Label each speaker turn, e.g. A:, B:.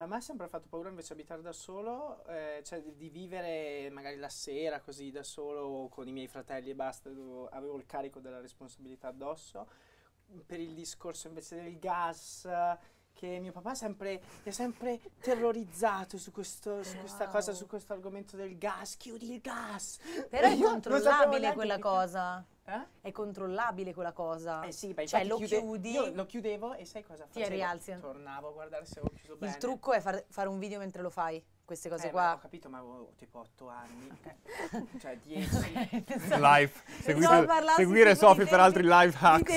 A: A me ha sempre fatto paura invece abitare da solo, eh, cioè di, di vivere magari la sera così da solo con i miei fratelli e basta, dovevo- avevo il carico della responsabilità addosso. Per il discorso invece del gas, che mio papà sempre, mi ha sempre terrorizzato su, questo, su questa
B: Wow.
A: cosa, su questo argomento del gas, chiudi il gas!
B: Però è controllabile quella
A: che-
B: cosa.
A: Eh?
B: È controllabile quella cosa.
A: Eh sì, beh,
B: Cioè, lo
A: chiude-
B: chiudi-
A: Io lo chiudevo e sai cosa
B: Ti
A: facevo?
B: rialzi.
A: Tornavo a guardare se avevo chiuso bene.
B: Il trucco è far- fare un video mentre lo fai. Queste cose
A: Eh, ma ho
B: qua.
A: capito, ma avevo tipo 8 anni, cioè 10.
C: Live.
B: Pensavo
C: Seguite, seguire Sofi per altri live hacks.